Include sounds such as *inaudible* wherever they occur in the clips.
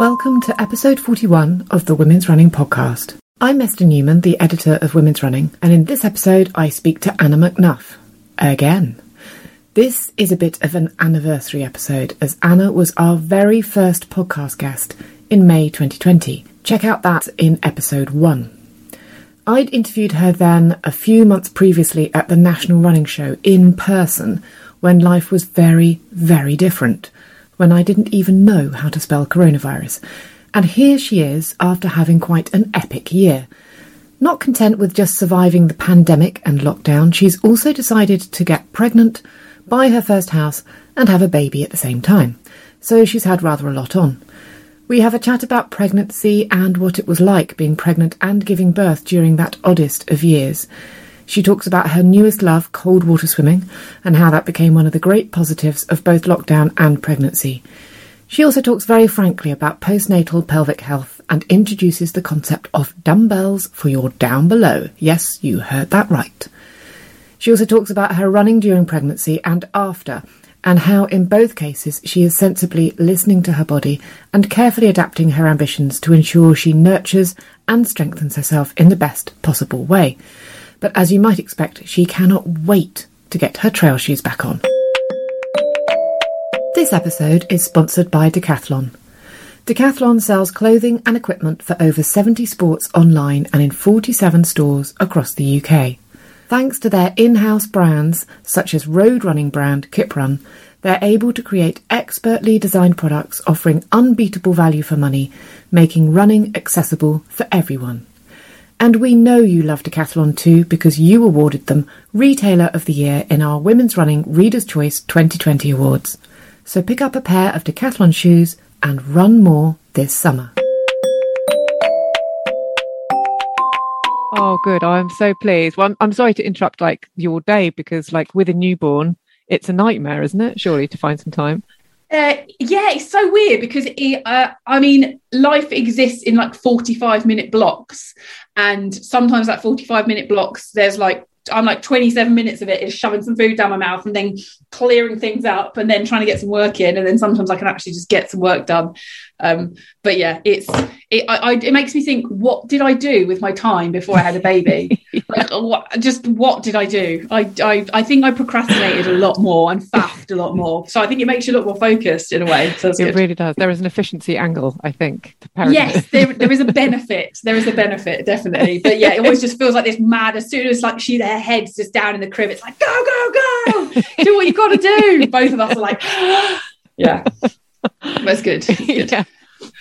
Welcome to episode 41 of the Women's Running Podcast. I'm Esther Newman, the editor of Women's Running, and in this episode I speak to Anna McNuff. Again. This is a bit of an anniversary episode, as Anna was our very first podcast guest in May 2020. Check out that in episode 1. I'd interviewed her then a few months previously at the National Running Show in person when life was very, very different when I didn't even know how to spell coronavirus. And here she is after having quite an epic year. Not content with just surviving the pandemic and lockdown, she's also decided to get pregnant, buy her first house, and have a baby at the same time. So she's had rather a lot on. We have a chat about pregnancy and what it was like being pregnant and giving birth during that oddest of years. She talks about her newest love, cold water swimming, and how that became one of the great positives of both lockdown and pregnancy. She also talks very frankly about postnatal pelvic health and introduces the concept of dumbbells for your down below. Yes, you heard that right. She also talks about her running during pregnancy and after, and how in both cases she is sensibly listening to her body and carefully adapting her ambitions to ensure she nurtures and strengthens herself in the best possible way but as you might expect, she cannot wait to get her trail shoes back on. This episode is sponsored by Decathlon. Decathlon sells clothing and equipment for over 70 sports online and in 47 stores across the UK. Thanks to their in-house brands, such as road running brand Kiprun, they're able to create expertly designed products offering unbeatable value for money, making running accessible for everyone. And we know you love Decathlon too because you awarded them Retailer of the Year in our Women's Running Reader's Choice 2020 Awards. So pick up a pair of Decathlon shoes and run more this summer. Oh, good. I'm so pleased. Well, I'm, I'm sorry to interrupt like your day because, like, with a newborn, it's a nightmare, isn't it? Surely to find some time. Uh, yeah, it's so weird because it, uh, I mean, life exists in like 45 minute blocks. And sometimes that 45 minute blocks, there's like, I'm like 27 minutes of it is shoving some food down my mouth and then clearing things up and then trying to get some work in. And then sometimes I can actually just get some work done. Um, but yeah, it's it, I, I, it makes me think, what did I do with my time before I had a baby? *laughs* like, what, just what did I do? I, I, I think I procrastinated a lot more and faffed a lot more. So I think it makes you look more focused in a way. So it good. really does. There is an efficiency angle, I think. Yes, there, there is a benefit. There is a benefit, definitely. But yeah, it always just feels like this mad. As soon as like she, their heads just down in the crib, it's like go, go, go, *laughs* do what you got to do. Both of us are like, *gasps* yeah. That's good. *laughs* good. yeah.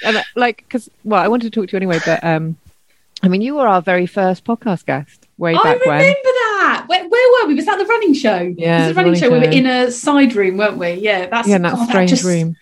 And uh, like, because well, I wanted to talk to you anyway, but um, I mean, you were our very first podcast guest way I back remember when. that. Where, where were we? Was that the running show? Yeah, was the the running running show. We were in a side room, weren't we? Yeah, that's Yeah, in that God, strange just, room.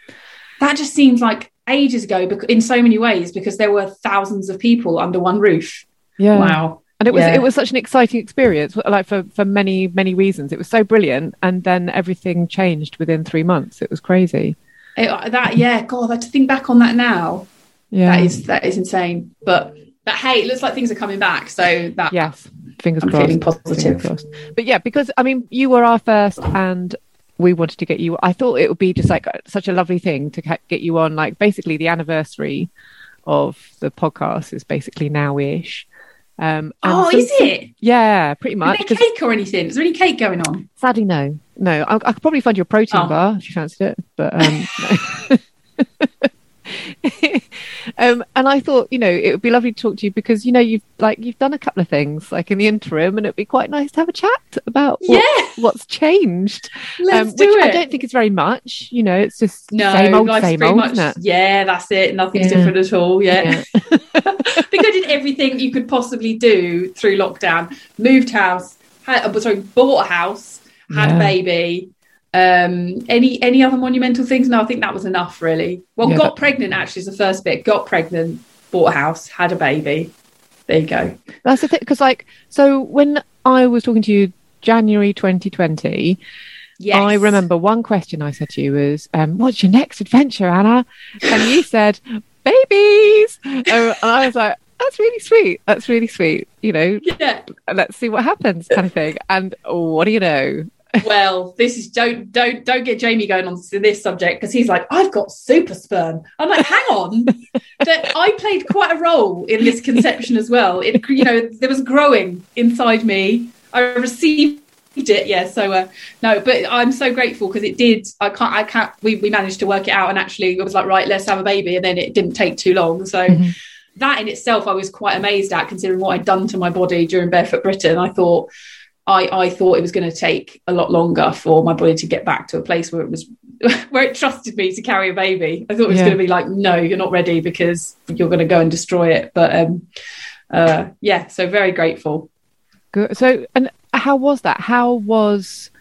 That just seems like ages ago, bec- in so many ways, because there were thousands of people under one roof. Yeah. Wow. And it was Yeah. it was such an exciting experience, like for for many many reasons. It was so brilliant, and then everything changed within three months. It was crazy. It- uh, that yeah, God, to think back on that now. Yeah. That is that is insane. But but hey, it looks like things are coming back. So that yes. Fingers I'm crossed. feeling positive. Fingers crossed. But yeah, because I mean, you were our first, and we wanted to get you. I thought it would be just like such a lovely thing to get you on. Like basically, the anniversary of the podcast is basically now-ish. Um, Oh, is it? Yeah, pretty Is much. cake or anything? Is there any cake going on? Sadly, no, no. I, I could probably find you a protein Oh. bar if you fancied it, but um, *laughs* no. *laughs* *laughs* um, and I thought, you know, it would be lovely to talk to you because you know you've like you've done a couple of things like in the interim, and it'd be quite nice to have a chat about what, Yeah. what's changed. Let's um, do which I don't think is very much. You know, it's just No, same old, life's same pretty old, much. isn't it? Yeah, that's it. Nothing's Yeah. different at all. Yeah. Yeah. *laughs* I think I did everything you could possibly do through lockdown. Moved house, had, uh, sorry, bought a house, had a baby. Um, any any other monumental things? No, I think that was enough. Really. Well, Yeah, got pregnant actually is the first bit. Got pregnant, bought a house, had a baby. There you go. That's the thing, because like, so when I was talking to you January 2020, Yes. I remember one question I said to you was, um, "What's your next adventure, Anna?" And you *laughs* said, "Babies." Um, and I was like, "That's really sweet. That's really sweet. You know, Yeah. let's see what happens," kind of thing. And what do you know? Well, this is don't don't don't get Jamie going on to this subject because he's like, I've got super sperm. I'm like, hang on, *laughs* that I played quite a role in this conception as well. It you know there was growing inside me. I received it, yeah. So uh, no, but I'm so grateful because it did. I can't. I can't. We we managed to work it out, and actually, it was like, right, let's have a baby, and then it didn't take too long. So. That in itself, I was quite amazed at, considering what I'd done to my body during Barefoot Britain. I thought, I, I thought it was going to take a lot longer for my body to get back to a place where it was *laughs* where it trusted me to carry a baby. I thought it was Yeah. going to be like, no, you're not ready because you're going to go and destroy it. But um, uh, yeah, so very grateful. Good. So, and how was that? How was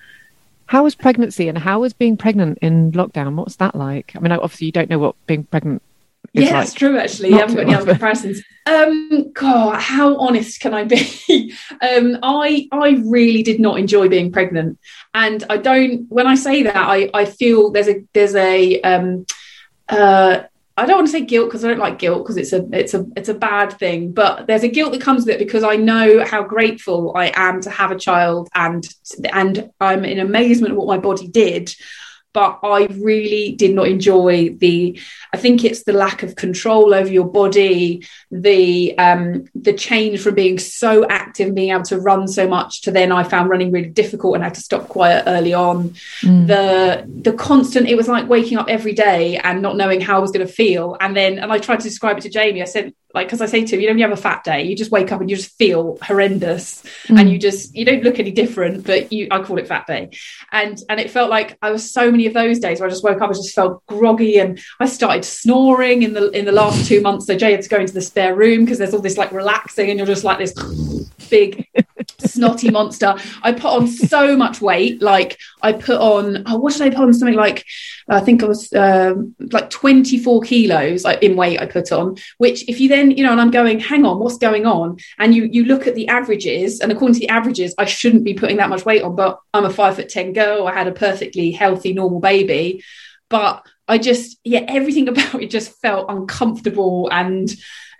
how was pregnancy and how was being pregnant in lockdown? What's that like? I mean, obviously, you don't know what being pregnant Yeah, like. that's true. Actually, I haven't got any other comparisons. Um, God, how honest can I be? *laughs* um, I I really did not enjoy being pregnant, and I don't. When I say that, I I feel there's a there's a um, uh, I don't want to say guilt because I don't like guilt because it's a it's a it's a bad thing, but there's a guilt that comes with it because I know how grateful I am to have a child and and I'm in amazement at what my body did. But I really did not enjoy the. I think it's the lack of control over your body, the um, the change from being so active, and being able to run so much, to then I found running really difficult and had to stop quite early on the the constant it was like waking up every day and not knowing how I was going to feel and then and I tried to describe it to Jamie I said like because I say to him you know when you have a fat day you just wake up and you just feel horrendous mm. and you just you don't look any different but you I call it fat day and and it felt like I was so many of those days where I just woke up I just felt groggy and I started snoring in the in the last two months so Jay had to go into the spare room because there's all this like relaxin and you're just like this *laughs* big snotty monster. I put on so much weight. Like I put on, oh, what did I put on? Something like, I think I was um, like 24 kilos in weight I put on, which if you then, you know, and I'm going, hang on, what's going on? And you, you look at the averages and according to the averages, I shouldn't be putting that much weight on, but I'm a five foot 10 girl. I had a perfectly healthy, normal baby, but I just, yeah, everything *laughs* about it just felt uncomfortable and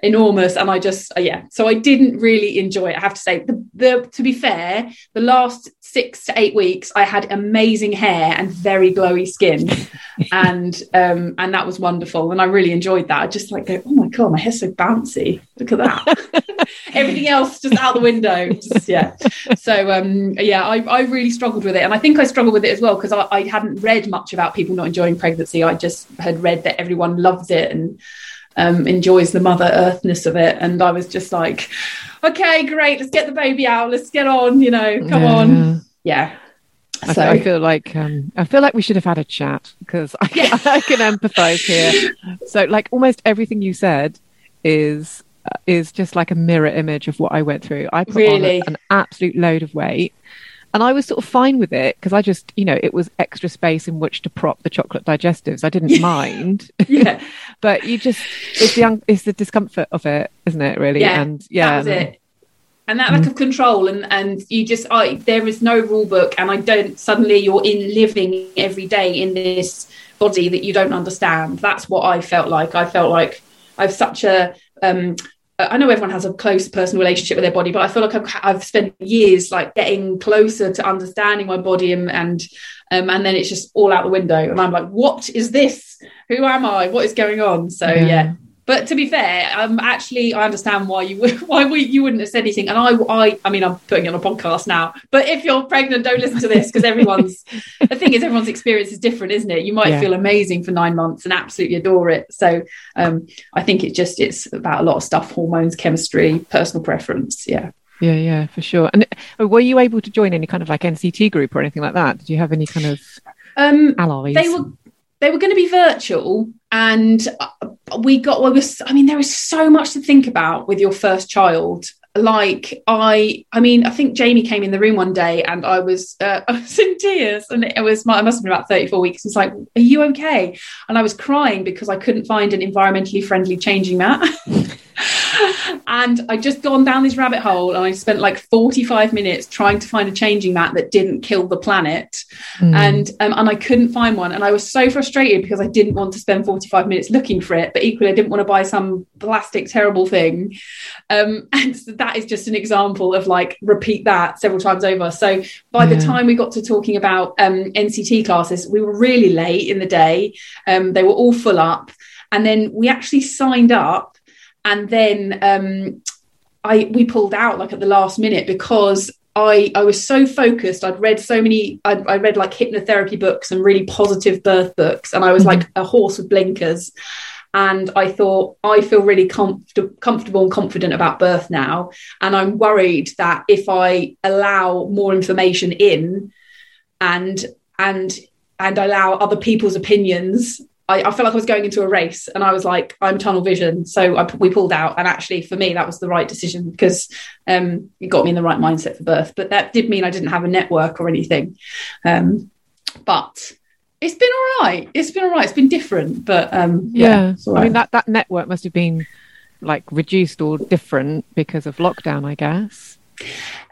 enormous and i just yeah so i didn't really enjoy it i have to say the, the to be fair the last six to eight weeks i had amazing hair and very glowy skin. *laughs* And um and that was wonderful. And i really enjoyed that. I just like go oh my god my hair's so bouncy. Look at that. *laughs* Everything else just out the window. Just yeah. So um yeah I, I really struggled with it. And i think i struggled with it as well because I, I hadn't read much about people not enjoying pregnancy. I just had read that everyone loves it and um, enjoys the mother earthness of it. And I was just like, okay, great, let's get the baby out, let's get on, you know, come Yeah. on. Yeah. I, So, I feel like um, I feel like we should have had a chat because I, Yeah. I can empathise here. So, like almost everything you said is uh, is just like a mirror image of what I went through. I put Really? on an absolute load of weight, and I was sort of fine with it because I just, you know, it was extra space in which to prop the chocolate digestives. I didn't *laughs* mind, *laughs* yeah, *laughs* but you just it's the it's the discomfort of it, isn't it? Really, Yeah, and yeah, that was it. And that lack of control and and you just I there is no rule book and I don't suddenly you're in living every day in this body that you don't understand. That's what I felt like. I felt like I've such a um I know everyone has a close personal relationship with their body, but I feel like I've, I've spent years like getting closer to understanding my body and and um, and then it's just all out the window, and I'm like, what is this? Who am I? What is going on? So yeah, yeah but to be fair, um, actually, I understand why you would *laughs* why we, you wouldn't have said anything. And I, I, I mean, I'm putting it on a podcast now. But if you're pregnant, don't listen to this because everyone's *laughs* the thing is everyone's experience is different, isn't it? You might yeah. feel amazing for nine months and absolutely adore it. So um, I think it just it's about a lot of stuff: hormones, chemistry, personal preference. Yeah. Yeah, yeah, for sure. And uh, were you able to join any kind of like NCT group or anything like that? Did you have any kind of um, allies? They were they were going to be virtual and uh, we got well was i mean there is so much to think about with your first child. Like i i mean i think jamie came in the room one day and i was uh, *laughs* i was in tears and it was my, i must have been about 34 weeks. It's like are you okay? And i was crying because i couldn't find an environmentally friendly changing mat *laughs* *laughs* and I'd just gone down this rabbit hole and I spent like 45 minutes trying to find a changing mat that didn't kill the planet. Mm. And um, and I couldn't find one. And I was so frustrated because I didn't want to spend 45 minutes looking for it, but equally I didn't want to buy some plastic terrible thing. Um, *laughs* and so that is just an example of like repeat that several times over. So by yeah. the time we got to talking about um, NCT classes, we were really late in the day. Um, they were all full up. And then we actually signed up and then um, I we pulled out like at the last minute because I I was so focused. I'd read so many. I, I read like hypnotherapy books and really positive birth books, and I was mm-hmm. like a horse with blinkers. And I thought I feel really comfort- comfortable and confident about birth now, and I'm worried that if I allow more information in, and and and allow other people's opinions I, I, felt like I was going into a race and I was like, I'm tunnel vision. So I, we pulled out. And actually, for me, that was the right decision because um, it got me in the right mindset for birth. But that did mean I didn't have a network or anything. Um, but it's been all right. It's been all right. It's been different. But um, yeah, yeah. Right. I mean, that, that network must have been like reduced or different because of lockdown, I guess.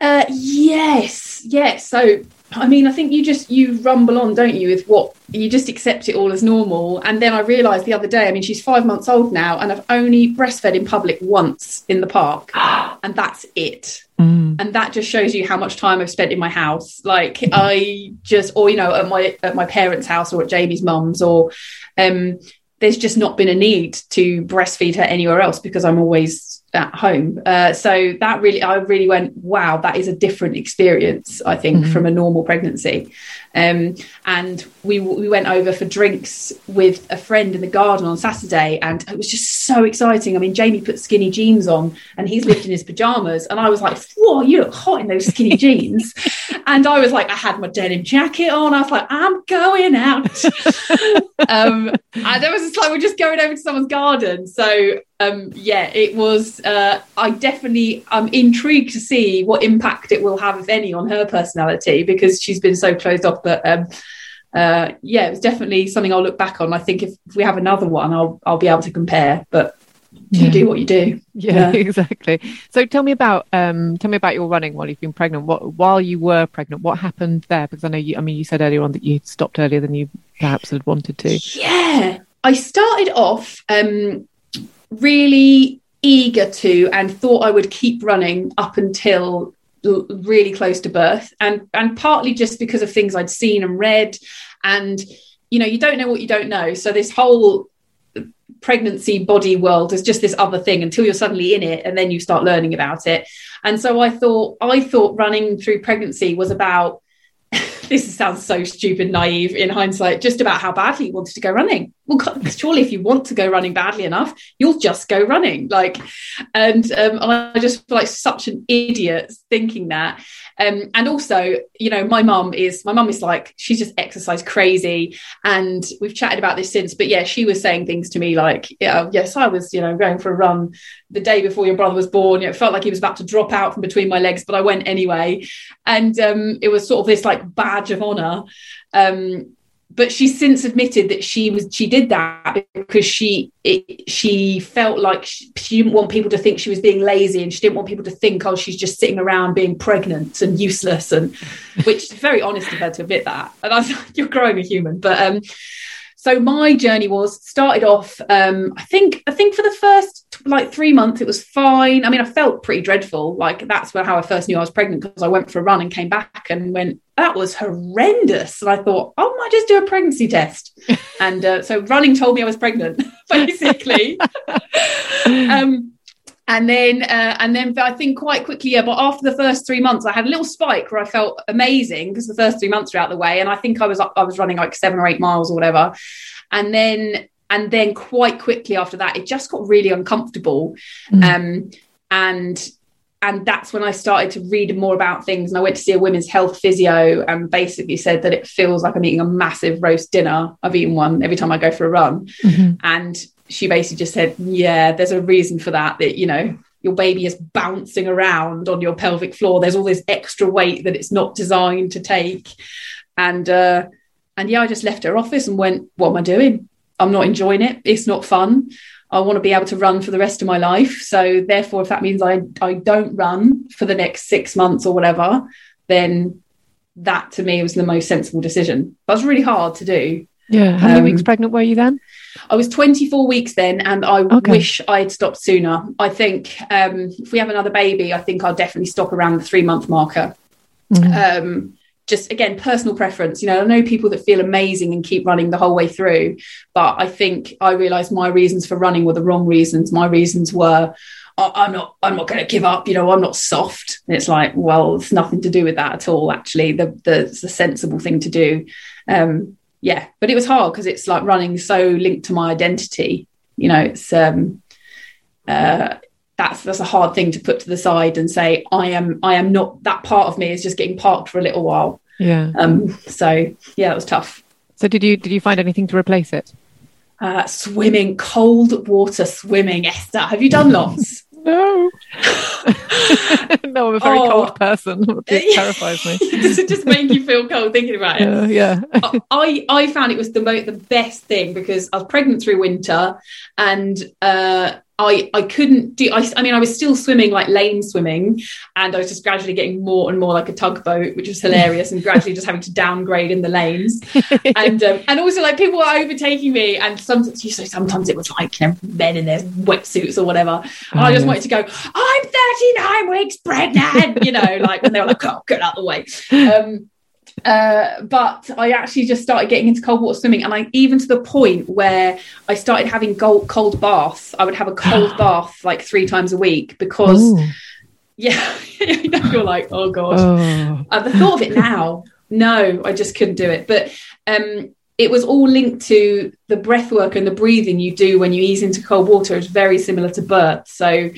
Uh, yes, yes. So I mean, I think you just you rumble on, don't you, with what you just accept it all as normal. And then I realised the other day, I mean, she's five months old now, and I've only breastfed in public once in the park, *gasps* and that's it. Mm. And that just shows you how much time I've spent in my house. Like I just, or you know, at my at my parents' house or at Jamie's mum's, or um, there's just not been a need to breastfeed her anywhere else because I'm always at home. Uh, so that really, I really went, wow, that is a different experience, I think, mm-hmm. from a normal pregnancy. Um, and we we went over for drinks with a friend in the garden on Saturday, and it was just so exciting. I mean, Jamie put skinny jeans on, and he's lived in his pajamas, and I was like, "Whoa, you look hot in those skinny jeans!" *laughs* and I was like, I had my denim jacket on. I was like, "I'm going out." *laughs* um, and there was just like we're just going over to someone's garden. So um, yeah, it was. Uh, I definitely I'm intrigued to see what impact it will have, if any, on her personality because she's been so closed off. But um, uh, yeah, it was definitely something I'll look back on. I think if, if we have another one, I'll I'll be able to compare. But you do what you do. Yeah, yeah, *laughs* exactly. So tell me about um, tell me about your running while you've been pregnant. What while you were pregnant, what happened there? Because I know you. I mean, you said earlier on that you stopped earlier than you perhaps had wanted to. Yeah, I started off um, really eager to and thought I would keep running up until really close to birth and and partly just because of things I'd seen and read. And you know you don't know what you don't know. So this whole pregnancy body world is just this other thing until you're suddenly in it and then you start learning about it. And so I thought I thought running through pregnancy was about *laughs* this sounds so stupid, naive in hindsight, just about how badly you wanted to go running. Well, surely if you want to go running badly enough, you'll just go running. Like, and um, I just feel like such an idiot thinking that. Um, and also, you know, my mum is my mum is like she's just exercise crazy, and we've chatted about this since. But yeah, she was saying things to me like, yeah, yes, I was, you know, going for a run the day before your brother was born. You know, it felt like he was about to drop out from between my legs, but I went anyway, and um, it was sort of this like badge of honor. Um, but she's since admitted that she was she did that because she it, she felt like she, she, didn't want people to think she was being lazy and she didn't want people to think oh she's just sitting around being pregnant and useless and *laughs* which is very honest of her to admit that. And I was *laughs* like you're growing a human. But um so my journey was started off um i think i think for the first like three months it was fine. I mean i felt pretty dreadful. Like that's where how i first knew i was pregnant because i went for a run and came back and went that was horrendous. And i thought oh i just do a pregnancy test. *laughs* And uh, so running told me i was pregnant *laughs* basically. *laughs* Um and then uh, and then I think quite quickly, yeah. But after the first three months, I had a little spike where I felt amazing because the first three months were out of the way, and I think I was I was running like seven or eight miles or whatever, and then and then quite quickly after that, it just got really uncomfortable, mm. um, and and that's when I started to read more about things. And I went to see a women's health physio and basically said that it feels like I'm eating a massive roast dinner. I've eaten one every time I go for a run, mm-hmm. and she basically just said, Yeah, there's a reason for that, that, you know, your baby is bouncing around on your pelvic floor. There's all this extra weight that it's not designed to take. And, uh, and yeah, I just left her office and went, What am I doing? I'm not enjoying it. It's not fun. I want to be able to run for the rest of my life. So, therefore, if that means I, I don't run for the next six months or whatever, then that to me was the most sensible decision. That was really hard to do. Yeah. How many um, weeks pregnant were you then? I was 24 weeks then, and I okay. wish I'd stopped sooner. I think um, if we have another baby, I think I'll definitely stop around the three month marker. Mm-hmm. Um, just again, personal preference. You know, I know people that feel amazing and keep running the whole way through, but I think I realised my reasons for running were the wrong reasons. My reasons were I'm not I'm not going to give up. You know, I'm not soft. And it's like, well, it's nothing to do with that at all. Actually, the the, the sensible thing to do. Um, yeah, but it was hard because it's like running so linked to my identity. You know, it's um, uh, that's that's a hard thing to put to the side and say I am I am not that part of me is just getting parked for a little while. Yeah. Um. So yeah, it was tough. So did you did you find anything to replace it? Uh, swimming, cold water swimming. Esther, have you done lots? *laughs* no. *laughs* no, I'm a very oh. cold person. *laughs* It terrifies me. Does it just make you feel cold thinking about it? Uh, yeah. I, I found it was the mo- the best thing because I was pregnant through winter and uh, I I couldn't do I, I mean I was still swimming like lane swimming and I was just gradually getting more and more like a tugboat which was hilarious and gradually just having to downgrade in the lanes. *laughs* And um, and also like people were overtaking me and sometimes you know, sometimes it was like you know, men in their wetsuits or whatever. Oh, I just wanted to go I'm 39 weeks pregnant you know like when they were like oh get out of the way. *laughs* Um, uh, but I actually just started getting into cold water swimming, and I even to the point where I started having cold, cold baths. I would have a cold *gasps* bath like three times a week because, Ooh. *laughs* yeah, you're like, oh god. Oh. Uh, the thought of it now, no, I just couldn't do it. But um, it was all linked to the breath work and the breathing you do when you ease into cold water is very similar to birth. So,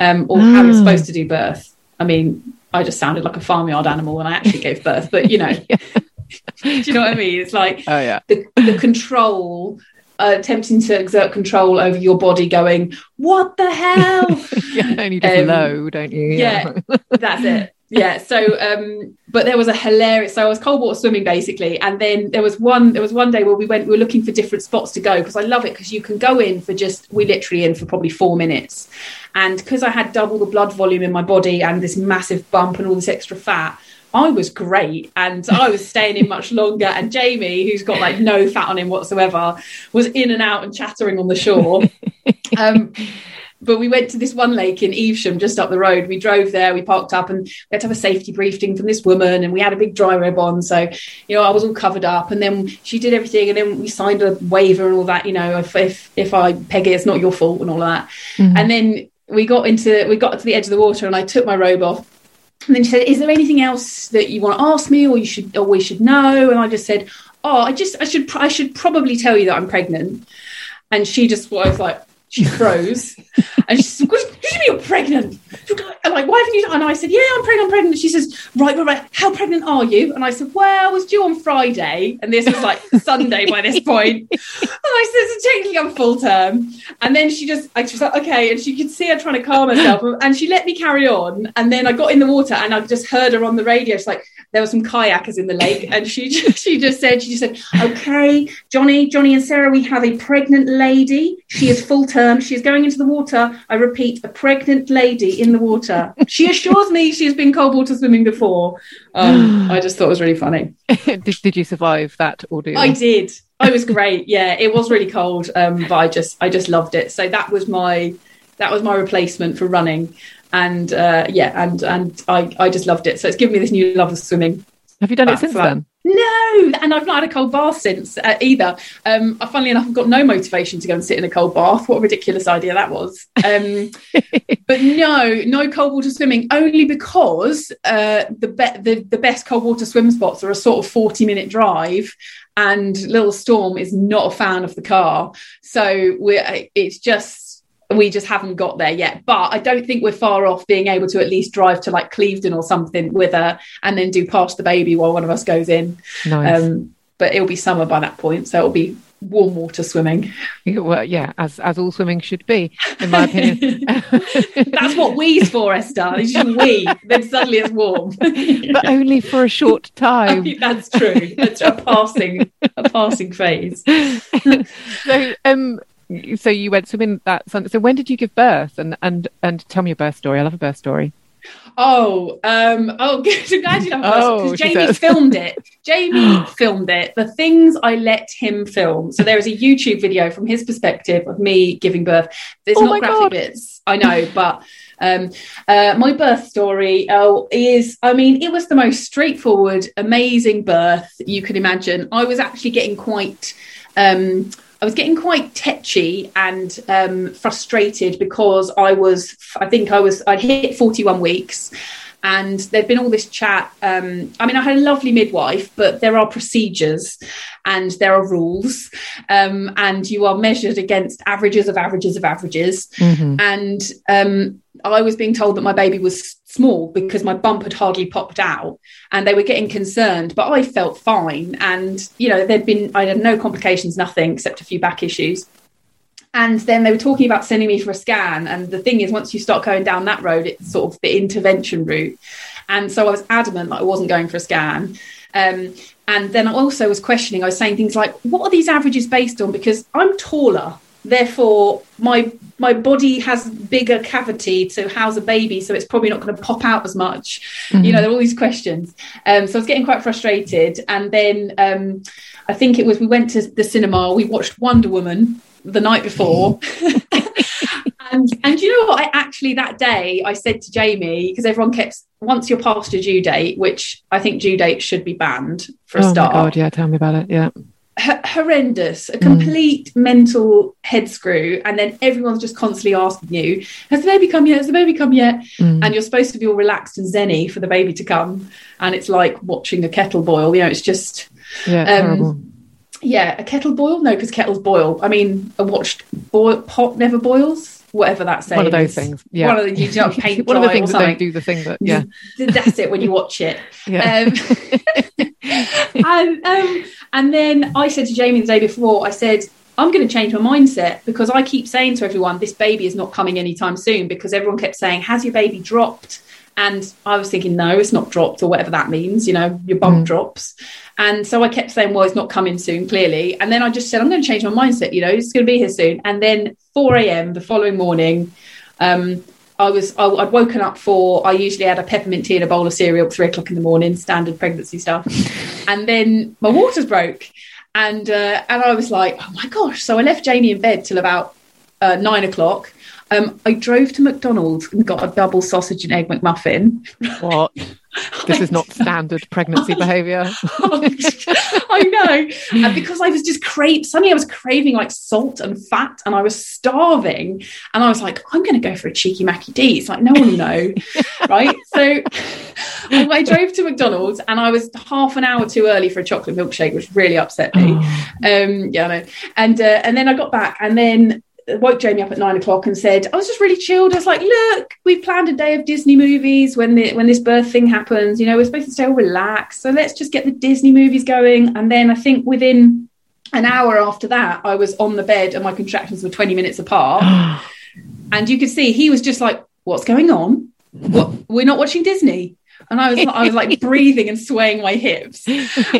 um, or mm. how you're supposed to do birth. I mean, I just sounded like a farmyard animal when I actually gave birth. But you know, *laughs* do you know what I mean? It's like oh, yeah. the, the control, uh, attempting to exert control over your body, going, "What the hell?" *laughs* yeah, and you just um, low, don't you? Yeah, yeah that's it. Yeah. So, um, but there was a hilarious. So I was cold water swimming basically, and then there was one. There was one day where we went. We were looking for different spots to go because I love it because you can go in for just. We literally in for probably four minutes, and because I had double the blood volume in my body and this massive bump and all this extra fat, I was great and I was staying in much longer. And Jamie, who's got like no fat on him whatsoever, was in and out and chattering on the shore. *laughs* Um, but we went to this one lake in Evesham, just up the road. We drove there, we parked up, and we had to have a safety briefing from this woman, and we had a big Dryrobe on. So, you know, I was all covered up, and then she did everything, and then we signed a waiver and all that. You know, if if, if I peg it, it's not your fault and all that. Mm-hmm. And then we got into we got to the edge of the water and I took my robe off. And then she said, "Is there anything else that you want to ask me, or you should, or we should know?" And I just said, "Oh, I just, I should, I should probably tell you that I'm pregnant." And she just was like, she froze, and she said, "What do you mean you're pregnant?" I'm like, "Why haven't you And I said, yeah, I'm pregnant, I'm pregnant. She says, right, right, right. How pregnant are you? And I said, well, I was due on Friday. And this was like *laughs* Sunday by this point. And I said, so technically I'm full term. And then she just, I was like, okay. And she could see her trying to calm herself. *laughs* And she let me carry on. And then I got in the water and I just heard her on the radio. She's like, there were some kayakers in the lake. And she just, *laughs* she just said, she just said, okay, Johnny, Johnny and Sarah, we have a pregnant lady. She is full term. She is going into the water. I repeat, a pregnant lady in the water. She assures me she has been cold water swimming before. Um, I just thought it was really funny. *laughs* did, did you survive that ordeal? I did. I was great. Yeah, it was really cold, um, but I just I just loved it. So that was my that was my replacement for running, and uh, yeah, and and I I just loved it. So it's given me this new love of swimming. Have you done it since then? No, and I've not had a cold bath since uh, either. Um, funnily enough, I've got no motivation to go and sit in a cold bath. What a ridiculous idea that was. Um, *laughs* but no, no cold water swimming, only because uh, the, be- the the best cold water swim spots are a sort of forty minute drive, and Little Storm is not a fan of the car, so we're it's just we just haven't got there yet. But I don't think we're far off being able to at least drive to like Clevedon or something with her and then do past the baby while one of us goes in. Nice. Um, but it'll be summer by that point, so it'll be warm water swimming. Well, yeah, as as all swimming should be, in my opinion. *laughs* That's what we's for, Esther. It's just we. Then suddenly it's warm. *laughs* but only for a short time. *laughs* That's true. That's a passing a passing phase. so, um, so you went swimming that Sunday. So when did you give birth? And and and tell me your birth story. I love a birth story. Oh, um, oh, *laughs* good. Glad you love Oh, because Jamie filmed it. *laughs* Jamie filmed it. The things I let him film. So there is a YouTube video from his perspective of me giving birth. There's Oh not graphic God. bits, I know, but um, uh, my birth story oh, is, I mean, it was the most straightforward, amazing birth you could imagine. I was actually getting quite. Um, I was getting quite tetchy and um, frustrated because I was, I think I was, I'd hit 41 weeks and there'd been all this chat. Um, I mean, I had a lovely midwife, but there are procedures and there are rules, um, and you are measured against averages of averages of averages. And um, I was being told that my baby was small because my bump had hardly popped out, and they were getting concerned. But I felt fine, and you know, there'd been I had no complications, nothing except a few back issues. And then they were talking about sending me for a scan. And the thing is, once you start going down that road, it's sort of the intervention route. And so I was adamant that I wasn't going for a scan. Um, and then I also was questioning, I was saying things like, what are these averages based on? Because I'm taller, therefore my my body has bigger cavity to house a baby, so it's probably not going to pop out as much. You know, there are all these questions. Um, so I was getting quite frustrated. And then um, I think it was we went to the cinema, we watched Wonder Woman the night before. *laughs* and and you know what? I actually that day I said to Jamie because everyone kept once you're past your due date, which I think due date should be banned for a oh start. my god, yeah, tell me about it. Yeah. H- horrendous, a complete mental head screw, and then everyone's just constantly asking you, "Has the baby come yet? Has the baby come yet?" And you're supposed to be all relaxed and zenny for the baby to come, and it's like watching a kettle boil. You know, it's just Yeah, Um, yeah, a kettle boil. No, because kettles boil. I mean, I watched boil, pot never boils, whatever that says. One of those things. Yeah. One of the you know, paint *laughs* One of the things that don't do the thing that yeah. *laughs* That's it when you watch it. *laughs* Yeah. Um, and, um, and then I said to Jamie the day before, I said, I'm going to change my mindset because I keep saying to everyone, this baby is not coming anytime soon because everyone kept saying, Has your baby dropped? And I was thinking, No, it's not dropped, or whatever that means, you know, your bump drops. And so I kept saying, Well, it's not coming soon, clearly. And then I just said, I'm going to change my mindset, you know, it's going to be here soon. And then 4 a.m. the following morning, um, I was I, I'd woken up for I usually had a peppermint tea and a bowl of cereal at three o'clock in the morning, standard pregnancy stuff, *laughs* and then my waters broke, and uh, and I was like, oh my gosh! So I left Jamie in bed till about uh, nine o'clock. Um, I drove to McDonald's and got a double sausage and egg McMuffin. What? *laughs* This is not standard pregnancy behaviour. *laughs* I know. And because I was just craving, suddenly I was craving like salt and fat and I was starving. And I was like, I'm going to go for a cheeky Mackie D. It's like, no one will know. right. So I drove to McDonald's and I was half an hour too early for a chocolate milkshake, which really upset me. Um, yeah, I know. And, uh, and then I got back and then woke Jamie up at nine o'clock and said, I was just really chilled. I was like, look, we've planned a day of Disney movies when the when this birth thing happens. You know, we're supposed to stay all relaxed. So let's just get the Disney movies going. And then I think within an hour after that, I was on the bed and my contractions were 20 minutes apart. *gasps* and you could see he was just like, What's going on? What we're not watching Disney and I was I was like *laughs* breathing and swaying my hips.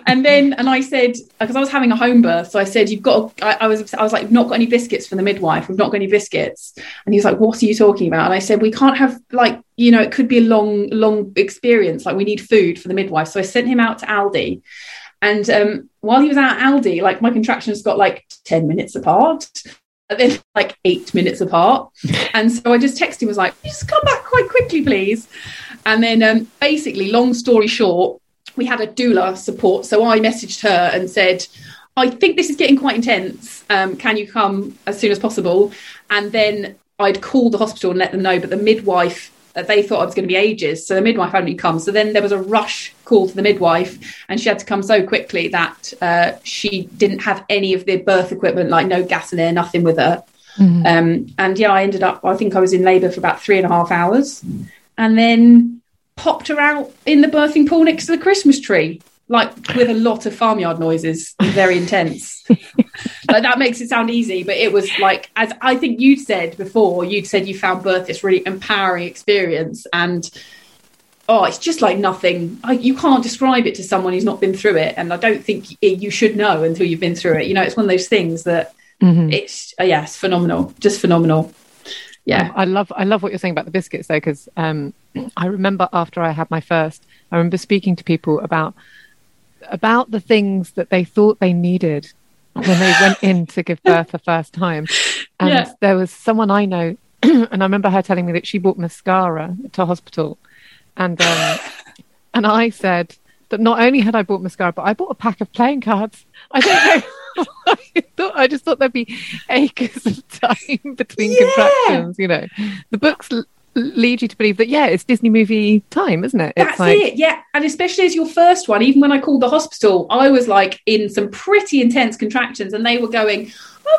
And then and I said because I was having a home birth, so I said you've got. I, I, was I was like not got any biscuits for the midwife. We've not got any biscuits. And he was like, "What are you talking about?" And I said, "We can't have like you know it could be a long long experience. Like we need food for the midwife." So I sent him out to Aldi. And um, while he was out Aldi, like my contractions got like 10 minutes apart and then like eight minutes apart. And so I just texted him, was like, just come back quite quickly, please. And then um, basically, long story short, we had a doula support. So I messaged her and said, I think this is getting quite intense. Um, can you come as soon as possible? And then I'd call the hospital and let them know, but the midwife they thought I was going to be ages. So the midwife hadn't come. So then there was a rush call to the midwife, and she had to come so quickly that uh, she didn't have any of the birth equipment, like no gas in air, nothing with her. Mm-hmm. Um, and yeah, I ended up, I think I was in labour for about three and a half hours and then popped her out in the birthing pool next to the Christmas tree, like with a lot of farmyard noises, very intense. *laughs* like that makes it sound easy, but it was like, as I think you'd said before, you'd said you found birth this really empowering experience. And oh, it's just like nothing. I, you can't describe it to someone who's not been through it. And I don't think you should know until you've been through it. You know, it's one of those things that mm-hmm. it's, uh, yes, phenomenal, just phenomenal yeah. I love i love what you're saying about the biscuits though because um, i remember after i had my first i remember speaking to people about about the things that they thought they needed when they went in *laughs* to give birth the first time. And yeah. there was someone i know *clears throat* and i remember her telling me that she bought mascara to hospital. And um, *laughs* and i said that not only had i bought mascara but i bought a pack of playing cards i don't know *laughs* I *laughs* thought I just thought there'd be acres of time *laughs* between yeah. contractions. You know, the books l- lead you to believe that yeah, it's Disney movie time, isn't it? It's That's like... it. Yeah, and especially as your first one. Even when I called the hospital, I was like in some pretty intense contractions, and they were going.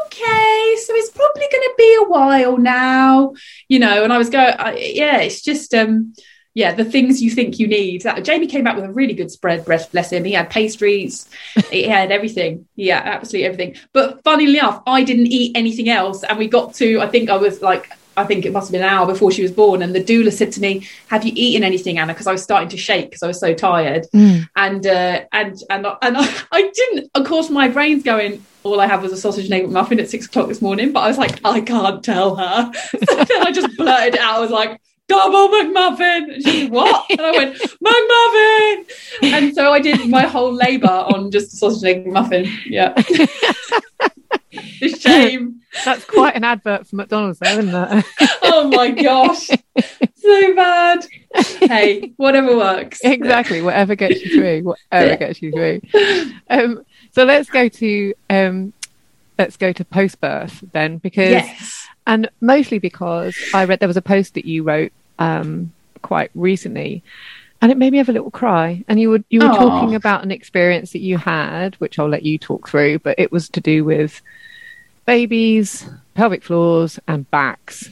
Okay, so it's probably going to be a while now, you know. And I was going, yeah, it's just, um, yeah, the things you think you need. That, Jamie came back with a really good spread, bless him. He had pastries, *laughs* he had everything. Yeah, absolutely everything. But funnily enough, I didn't eat anything else. And we got to, I think I was like, I think it must have been an hour before she was born. And the doula said to me, Have you eaten anything, Anna? Because I was starting to shake because I was so tired. Mm. And, uh, and, and, and I, *laughs* I didn't, of course, my brain's going, all I had was a sausage and egg muffin at six o'clock this morning, but I was like, I can't tell her. *laughs* So then I just blurted it out. I was like, double McMuffin. And she said, what? And I went, McMuffin. And so I did my whole labour on just a sausage and egg muffin. Yeah. *laughs* the shame. That's quite an advert for McDonald's, though, isn't it? *laughs* oh my gosh. So bad. Hey, whatever works. Exactly. Whatever gets you through. Whatever gets you through. Um, so let's go to um, let's go to post birth then, because yes. and mostly because I read there was a post that you wrote um, quite recently, and it made me have a little cry. And you were you were Aww. talking about an experience that you had, which I'll let you talk through, but it was to do with babies, pelvic floors, and backs.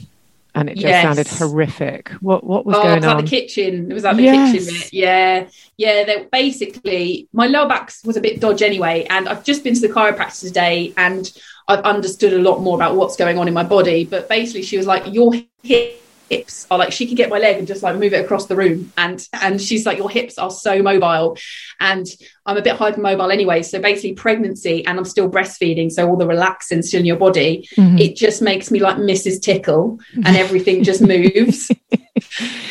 And it just yes. sounded horrific. What what was oh, going it was on? At the kitchen. It was at the yes. kitchen bit. Yeah, yeah. That basically my lower back was a bit dodgy anyway, and I've just been to the chiropractor today, and I've understood a lot more about what's going on in my body. But basically, she was like, "Your hip hips are like she could get my leg and just like move it across the room. And and she's like your hips are so mobile. And I'm a bit hypermobile anyway. So basically pregnancy and I'm still breastfeeding. So all the relaxin still in your body. Mm-hmm. it just makes me like Mrs Tickle and everything just moves. *laughs*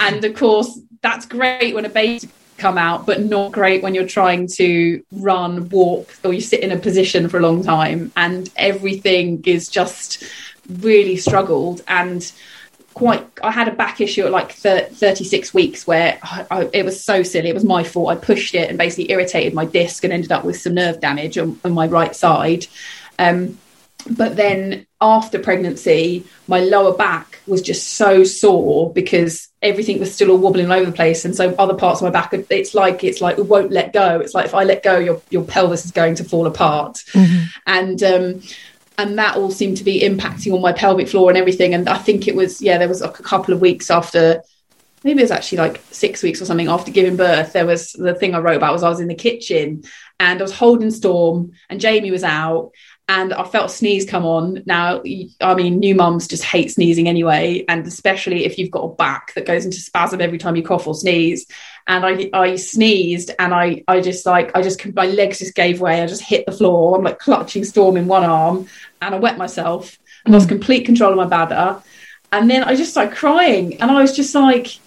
And of course that's great when a baby come out but not great when you're trying to run walk or you sit in a position for a long time. And everything is just really struggled. And quite i had a back issue at like 36 weeks where I, I, it was so silly it was my fault. I pushed it and basically irritated my disc and ended up with some nerve damage on, on my right side. Um, but then after pregnancy my lower back was just so sore because everything was still all wobbling all over the place. And so other parts of my back it's like it's like it won't let go. It's like if i let go your your pelvis is going to fall apart. Mm-hmm. and um, and that all seemed to be impacting on my pelvic floor and everything. And I think it was, yeah, there was like a couple of weeks after, maybe it was actually like six weeks or something after giving birth. There was the thing I wrote about was I was in the kitchen and I was holding Storm, and Jamie was out, and I felt a sneeze come on. Now, I mean, new mums just hate sneezing anyway, and especially if you've got a back that goes into spasm every time you cough or sneeze. And I, I sneezed, and I, I just like, I just, my legs just gave way. I just hit the floor. I'm like clutching Storm in one arm, and I wet myself, and lost mm. complete control of my bladder. And then I just started crying, and I was just like,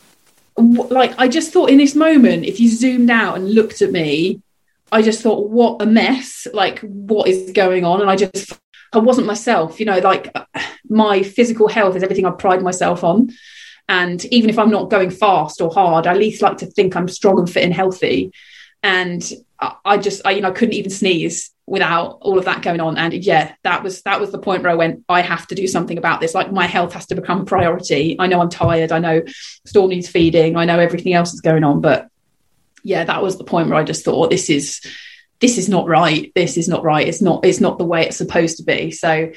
like I just thought in this moment, if you zoomed out and looked at me, I just thought, what a mess! Like, what is going on? And I just, I wasn't myself. You know, like my physical health is everything I pride myself on. And even if I'm not going fast or hard, I at least like to think I'm strong and fit and healthy. And I just, I, you know, I couldn't even sneeze without all of that going on. And yeah, that was that was the point where I went, I have to do something about this. Like my health has to become a priority. I know I'm tired. I know Storm needs feeding. I know everything else is going on, but yeah, that was the point where I just thought this is this is not right. This is not right. It's not it's not the way it's supposed to be. So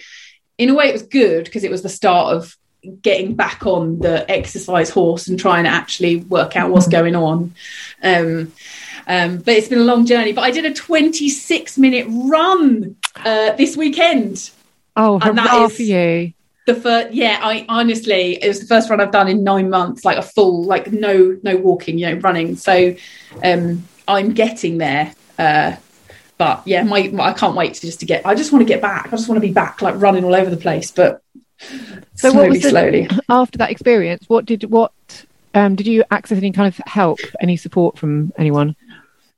in a way it was good because it was the start of getting back on the exercise horse and trying to actually work out what's mm-hmm. going on. Um, um, but it's been a long journey. But I did a 26 minute run uh, this weekend. Oh, hurrah for you! The first yeah i honestly it was the first run i've done in nine months like a full like no no walking you know running. So um i'm getting there uh but yeah my, my i can't wait to just to get i just want to get back. I just want to be back like running all over the place but so slowly, what was the, slowly. after that experience what did what um did you access any kind of help any support from anyone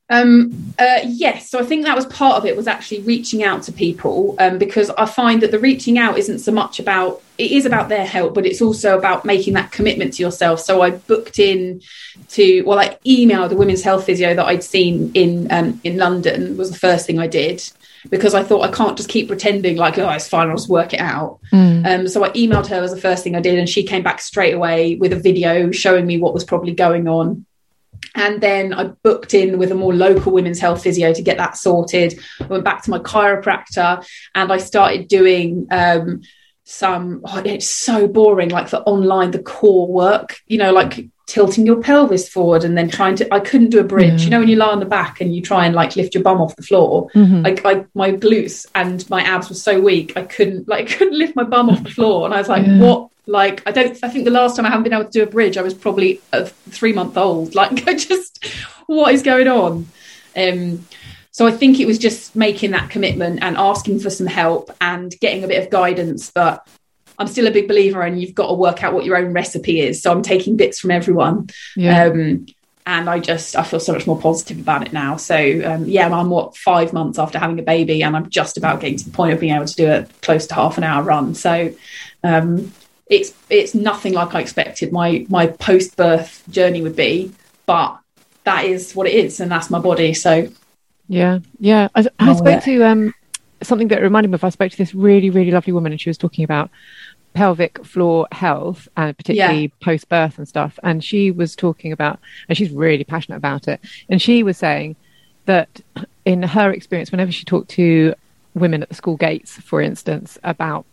um, uh, yes, so I think that was part of it was actually reaching out to people um, because I find that the reaching out isn't so much about it is about their help, but it's also about making that commitment to yourself. So I booked in to well, I emailed the women's health physio that I'd seen in um, in London was the first thing I did because I thought I can't just keep pretending like oh it's fine I'll just work it out. Mm. Um, so I emailed her as the first thing I did, and she came back straight away with a video showing me what was probably going on and then I booked in with a more local women's health physio to get that sorted. I went back to my chiropractor and I started doing um, some, oh, it's so boring, like the online, the core work, you know, like tilting your pelvis forward and then trying to, I couldn't do a bridge. You know, when you lie on the back and you try and like lift your bum off the floor, mm-hmm. like I, my glutes and my abs were so weak, I couldn't, like, *laughs* couldn't lift my bum off the floor. And I was like, yeah. what like I don't. I think the last time I haven't been able to do a bridge, I was probably a three month old. *laughs* Like I just, what is going on? Um, so I think it was just making that commitment and asking for some help and getting a bit of guidance. But I'm still a big believer, and you've got to work out what your own recipe is. So I'm taking bits from everyone. Yeah. Um, and I just I feel so much more positive about it now. So um, yeah, I'm what five months after having a baby, and I'm just about getting to the point of being able to do a close to half an hour run. So um, it's it's nothing like I expected my my post birth journey would be, but that is what it is, and that's my body. So yeah, yeah. I, I spoke to um something that reminded me of. I spoke to this really really lovely woman, and she was talking about pelvic floor health and particularly yeah. post birth and stuff. And she was talking about, and she's really passionate about it. And she was saying that in her experience, whenever she talked to women at the school gates, for instance, about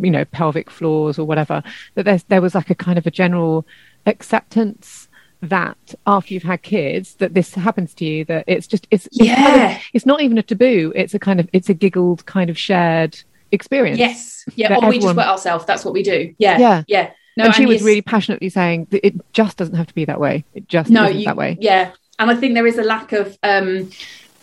you know pelvic floors or whatever that there's there was like a kind of a general acceptance that after you've had kids that this happens to you that it's just it's yeah it's, kind of, it's not even a taboo. It's a kind of it's a giggled kind of shared experience yes. Yeah or everyone... we just put ourselves. That's what we do. Yeah. Yeah. Yeah. No, and, and she was really passionately saying that it just doesn't have to be that way. It just no you, that way. Yeah. And i think there is a lack of um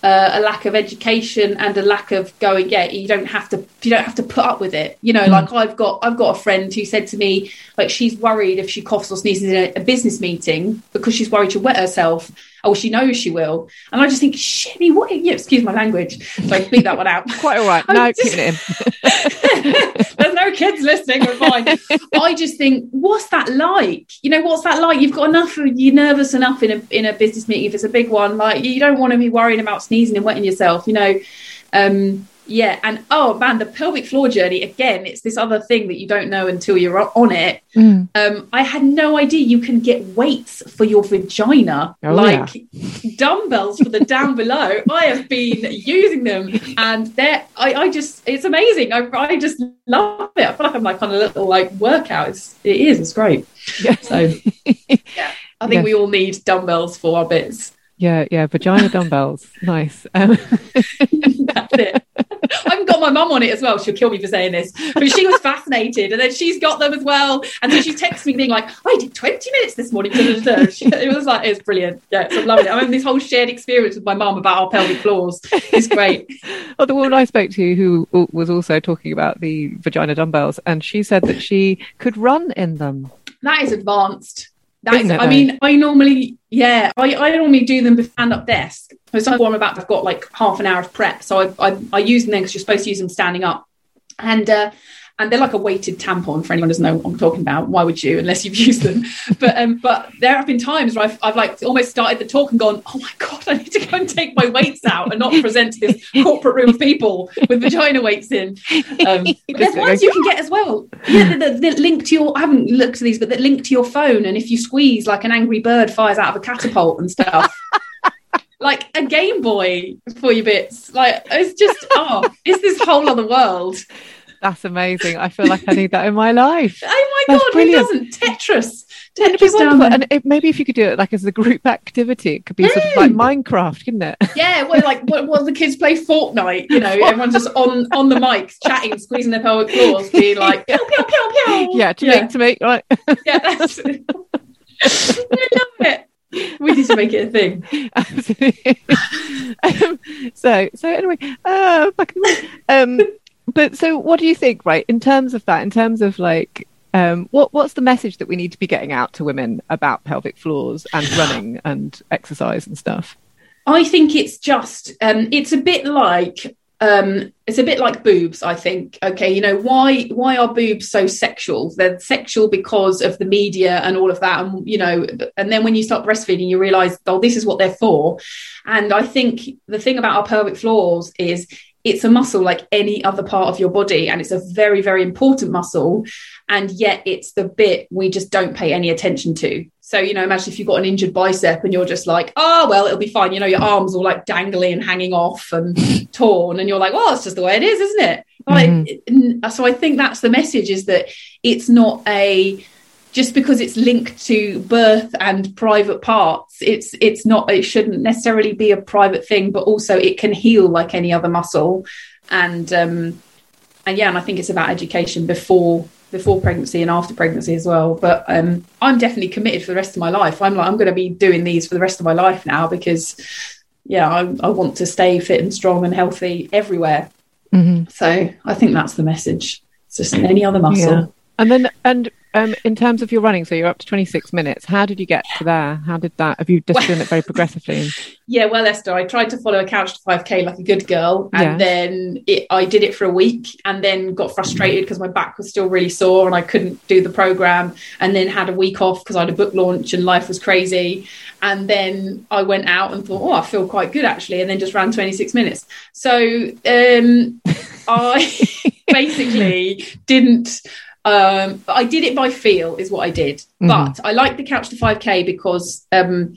uh, a lack of education and a lack of going yeah you don't have to you don't have to put up with it you know mm. like i've got i've got a friend who said to me like she's worried if she coughs or sneezes in a, a business meeting because she's worried she'll wet herself oh, she knows she will. And I just think, shimmy, what? Yeah, excuse my language. So I beat that one out. *laughs* Quite all right. *laughs* No, it. *laughs* There's no kids listening. We're fine. I just think, what's that like? You know, what's that like? You've got enough. You're nervous enough in a in a business meeting if it's a big one. Like you don't want to be worrying about sneezing and wetting yourself. You know. Um, Yeah, and oh man, the pelvic floor journey again. It's this other thing that you don't know until you're on it. Mm. Um, I had no idea you can get weights for your vagina, Oh, like dumbbells for the *laughs* down below. I have been using them, and they're I, I just it's amazing. I, I just love it. I feel like I'm like on a little like workout. It's, it is. It's great. Yeah. So *laughs* yeah, I think Yes. we all need dumbbells for our bits. Yeah, yeah, vagina dumbbells. *laughs* nice. Um, That's it. I haven't got my mum on it as well. She'll kill me for saying this, but she was fascinated, and then she's got them as well. And so she texts me being like, "I did 20 minutes this morning." *laughs* It was like it was brilliant. Yeah, so I'm loving it. I'm having this whole shared experience with my mum about our pelvic floors. It's great. *laughs* oh, the woman I spoke to who was also talking about the vagina dumbbells, and she said that she could run in them. That is advanced. That is, Isn't it, I mean, I normally, yeah, I, I normally do them with stand up desk. So some I'm about, I've got like half an hour of prep. So I, I, I use them then because you're supposed to use them standing up. And, uh, and they're like a weighted tampon for anyone who doesn't know what I'm talking about. Why would you, unless you've used them? *laughs* But um, but there have been times where I've, I've like almost started the talk and gone, oh my god, I need to go and take my weights out and not present to this corporate room of people with vagina weights in. Um, *laughs* there's ones you can get as well. Yeah, that, that link to your. I haven't looked at these, but that link to your phone, and if you squeeze, like an angry bird fires out of a catapult and stuff. *laughs* like a Game Boy for your bits. Like it's just oh, it's this whole other world. That's amazing. I feel like I need that in my life. *laughs* Oh my That's god, brilliant. who doesn't? Tetris. Tetris down there. And it, maybe if you could do it like as a group activity, it could be sort of like Minecraft, couldn't it? Yeah, well, like *laughs* what, what the kids play Fortnite, you know, everyone's just on on the mics, chatting, squeezing their pelvic floors, being like, *laughs* pew, pew, pew, pew. yeah, to yeah, make to make right. yeah, that's. I love it. We need to make it a thing. Absolutely. um, so so anyway, uh, back in the um, but so what do you think, right? In terms of that, in terms of like. Um, what what's the message that we need to be getting out to women about pelvic floors and *sighs* running and exercise and stuff? I think it's just um, it's a bit like um, it's a bit like boobs. I think okay, you know why why are boobs so sexual? They're sexual because of the media and all of that, and you know, and then when you start breastfeeding, you realise oh, this is what they're for. And I think the thing about our pelvic floors is it's a muscle like any other part of your body, and it's a very very important muscle. And yet it's the bit we just don't pay any attention to. So, you know, imagine if you've got an injured bicep and you're just like, oh, well, it'll be fine. You know, your arms all like dangling and hanging off and *laughs* torn. And you're like, well, it's just the way it is, isn't it? Like, mm-hmm. n- so I think that's the message is that it's not a, just because it's linked to birth and private parts, it's it's not it shouldn't necessarily be a private thing, but also it can heal like any other muscle. And um and yeah, and I think it's about education before before pregnancy and after pregnancy as well. But um, I'm definitely committed for the rest of my life. I'm like I'm going to be doing these for the rest of my life now because yeah, I, I want to stay fit and strong and healthy everywhere. Mm-hmm. So I think that's the message. It's just any other muscle. Yeah. And then, and um, in terms of your running, so you're up to 26 minutes. How did you get to there? How did that? Have you just done it very *laughs* progressively? Yeah, well, Esther, I tried to follow a couch to 5K like a good girl. And then it, I did it for a week and then got frustrated because my back was still really sore and I couldn't do the program. And then had a week off because I had a book launch and life was crazy. And then I went out and thought, oh, I feel quite good actually. And then just ran 26 minutes. So um, *laughs* I *laughs* basically didn't. Um, I did it by feel, is what I did. Mhm. But I liked the couch to 5K because um,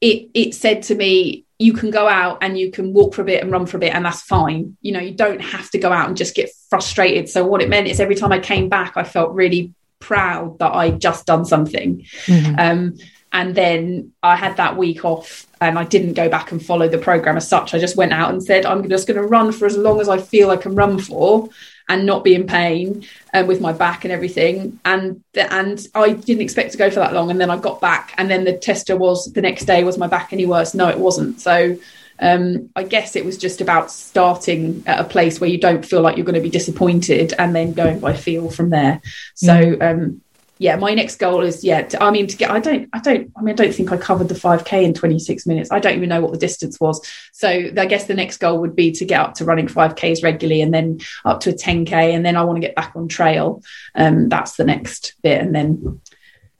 it it said to me you can go out and you can walk for a bit and run for a bit and that's fine you know you don't have to go out and just get frustrated so what it meant is every time i came back i felt really proud that i just done something Mhm. um, and then i had that week off and i didn't go back and follow the program as such i just went out and said i'm just going to run for as long as i feel i can run for and not be in pain uh, with my back and everything. And and I didn't expect to go for that long. And then I got back, and then the tester was the next day. Was my back any worse? No, it wasn't. So um, I guess it was just about starting at a place where you don't feel like you're going to be disappointed, and then going by feel from there. So. Um, yeah, my next goal is yeah. To, I mean, to get. I don't. I don't. I mean, I don't think I covered the five k in twenty six minutes. I don't even know what the distance was. So I guess the next goal would be to get up to running five ks regularly, and then up to a ten k, and then I want to get back on trail. Um, that's the next bit, and then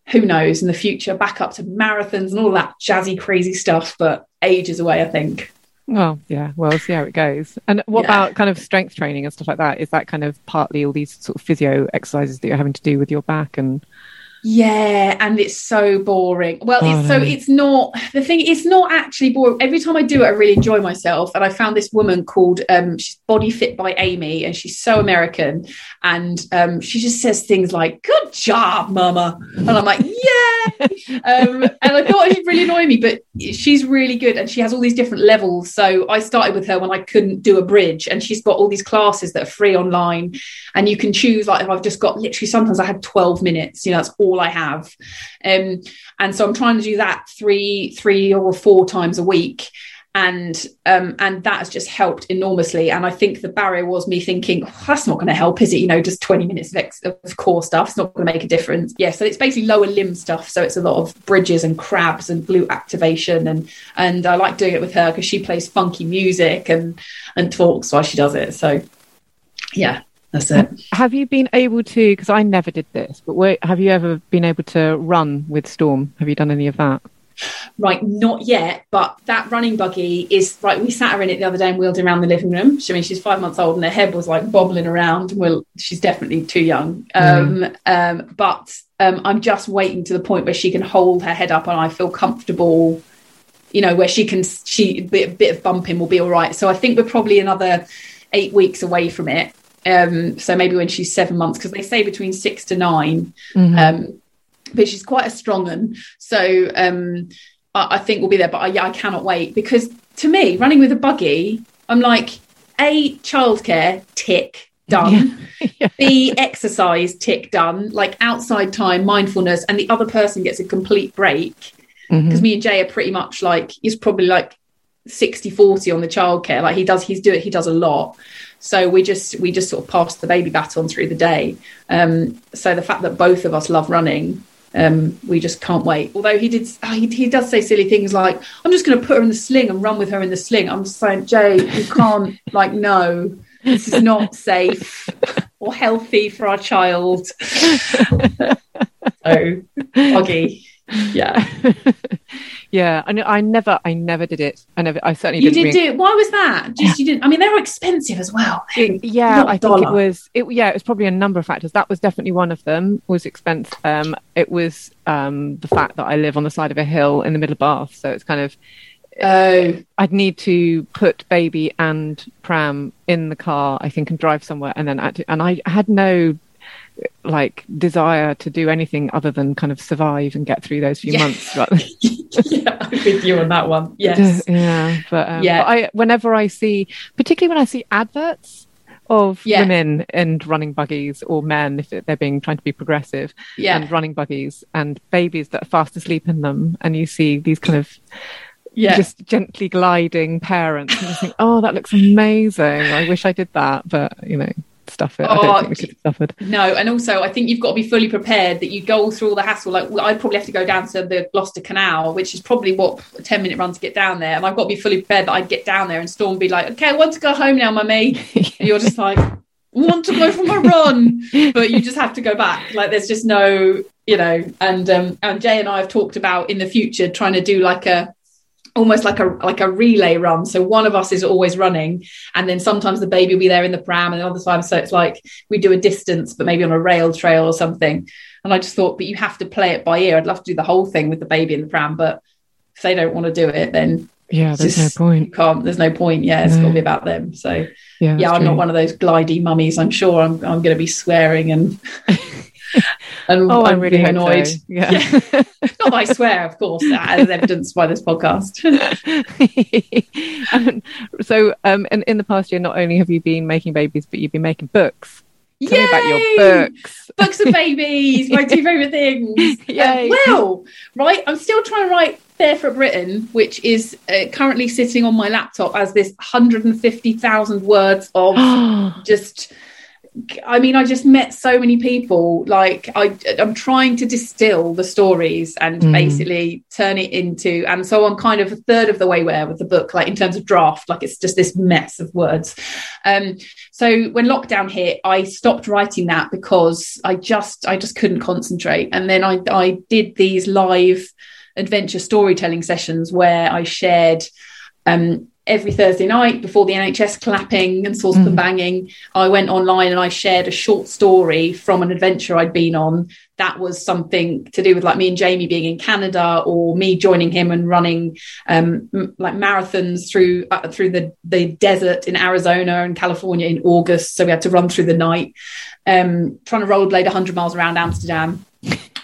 who knows in the future, back up to marathons and all that jazzy, crazy stuff. But ages away, I think. Well, yeah. Well, we'll see how it goes. And what Yeah. about kind of strength training and stuff like that? Is that kind of partly all these sort of physio exercises that you're having to do with your back and Yeah, and it's so boring. Well, Oh, it's so it's not the thing. It's not actually boring. Every time I do it, I really enjoy myself. And I found this woman called um, she's Body Fit by Amy, and she's so American. And um, she just says things like "Good job, Mama," and I'm like, "Yeah." *laughs* um, and I thought she'd really annoy me, but she's really good, and she has all these different levels. So I started with her when I couldn't do a bridge, and she's got all these classes that are free online, and you can choose. Like if I've just got literally, sometimes I had 12 minutes. You know, that's all I have. Um, and so I'm trying to do that three, three or four times a week. And um, and that has just helped enormously. And I think the barrier was me thinking, "Oh, that's not going to help, is it? You know, just 20 minutes of, ex- of core stuff. It's not going to make a difference. Yeah, so it's basically lower limb stuff. So it's a lot of bridges and crabs and glute activation. And and I like doing it with her because she plays funky music and and talks while she does it. So yeah, that's it. have you been able to because I never did this, but wait, have you ever been able to run with Storm? Have you done any of that? Right, not yet, but that running buggy is right. We sat her in it the other day and wheeled her around the living room. I mean, she's five months old and her head was like bobbling around. Well, she's definitely too young. Um, um, but um, I'm just waiting to the point where she can hold her head up and I feel comfortable. You know, where she can, she a bit, bit of bumping will be all right. So I think we're probably another eight weeks away from it. Um, so maybe when she's seven months, because they say between six to 9 Um, but she's quite a strong one. So um, I, I think we'll be there. But I, yeah, I cannot wait because to me, running with a buggy, I'm like, A, childcare, tick, done. *laughs* B, exercise, tick, done. Like outside time, mindfulness, and the other person gets a complete break. Because me and Jay are pretty much like, he's probably like 60 40 on the childcare. Like he does, he's do it, he does a lot. So we just we just sort of pass the baby baton through the day. Um, so the fact that both of us love running, um, we just can't wait. Although he did, oh, he, he does say silly things like, "I'm just going to put her in the sling and run with her in the sling." I'm just saying, Jay, you can't. *laughs* like, no, this is not safe or healthy for our child. *laughs* so, buggy, yeah. *laughs* yeah, I. I never, I never did it. I never. I certainly You didn't. did do it. Why was that? Just you didn't. I mean, they were expensive as well. It- yeah, I think it was. It, yeah, it was probably a number of factors. That was definitely one of them. Was expense. Um, it was um, the fact that I live on the side of a hill in the middle of Bath, so it's kind of Oh, I'd need to put baby and pram in the car, I think, and drive somewhere, and then act- and I had no like desire to do anything other than kind of survive and get through those few Yeah. months. *laughs* Yeah, I'm with you on that one. *laughs* Yes. yeah, but um, Yeah. but I whenever I see, particularly when I see adverts of Yeah. women and running buggies or men if they're being trying to be progressive Yeah. and running buggies and babies that are fast asleep in them and you see these kind of Yeah. just gently gliding parents and you think oh that looks amazing i wish i did that but you know stuff it i Oh, don't think we could have suffered No, and also I think you've got to be fully prepared that you go through all the hassle. Like well, I'd probably have to go down to the Gloucester Canal, which is probably what a ten minute run to get down there, and I've got to be fully prepared that I'd get down there and Storm be like, "Okay, I want to go home now, mummy," *laughs* and you're just like, "Want to go for my run," but you just have to go back. Like there's just no, you know. And um, and Jay and I have talked about in the future trying to do like a almost like a like a relay run. So one of us is always running, and then sometimes the baby will be there in the pram, and the other time, so it's like we do a distance, but maybe on a rail trail or something. And I just thought, but you have to play it by ear. I'd love to do the whole thing with the baby in the pram, but if they don't want to do it, then yeah there's just- no you point can't. There's no point. Yeah, it's got No. to be about them. So yeah yeah, I'm true. not one of those glidey mummies. I'm sure I'm I'm going to be swearing and. *laughs* *laughs* And oh i'm I'm really annoyed so. yeah, Not *laughs* that I swear, of course, as evidenced by this podcast. And *laughs* so um in, in the past year not only have you been making babies but you've been making books tell me about your books Books and babies, my two favourite things. Yay. Um, well, right, I'm still trying to write Barefoot Britain, which is uh, currently sitting on my laptop as this 150,000 words of *gasps* just. I mean, I just met so many people. Like, I, I'm trying to distill the stories and Mm. basically turn it into. And so I'm kind of a third of the way where with the book, like in terms of draft. Like, it's just this mess of words. Um, so when lockdown hit, I stopped writing that because I just, I just couldn't concentrate. And then I, I did these live adventure storytelling sessions where I shared um, every Thursday night before the NHS clapping and saucepan mm. banging, I went online and I shared a short story from an adventure I'd been on. That was something to do with like me and Jamie being in Canada, or me joining him and running um, m- like marathons through uh, through the the desert in Arizona and California in August. So we had to run through the night, um, trying to rollerblade 100 miles around Amsterdam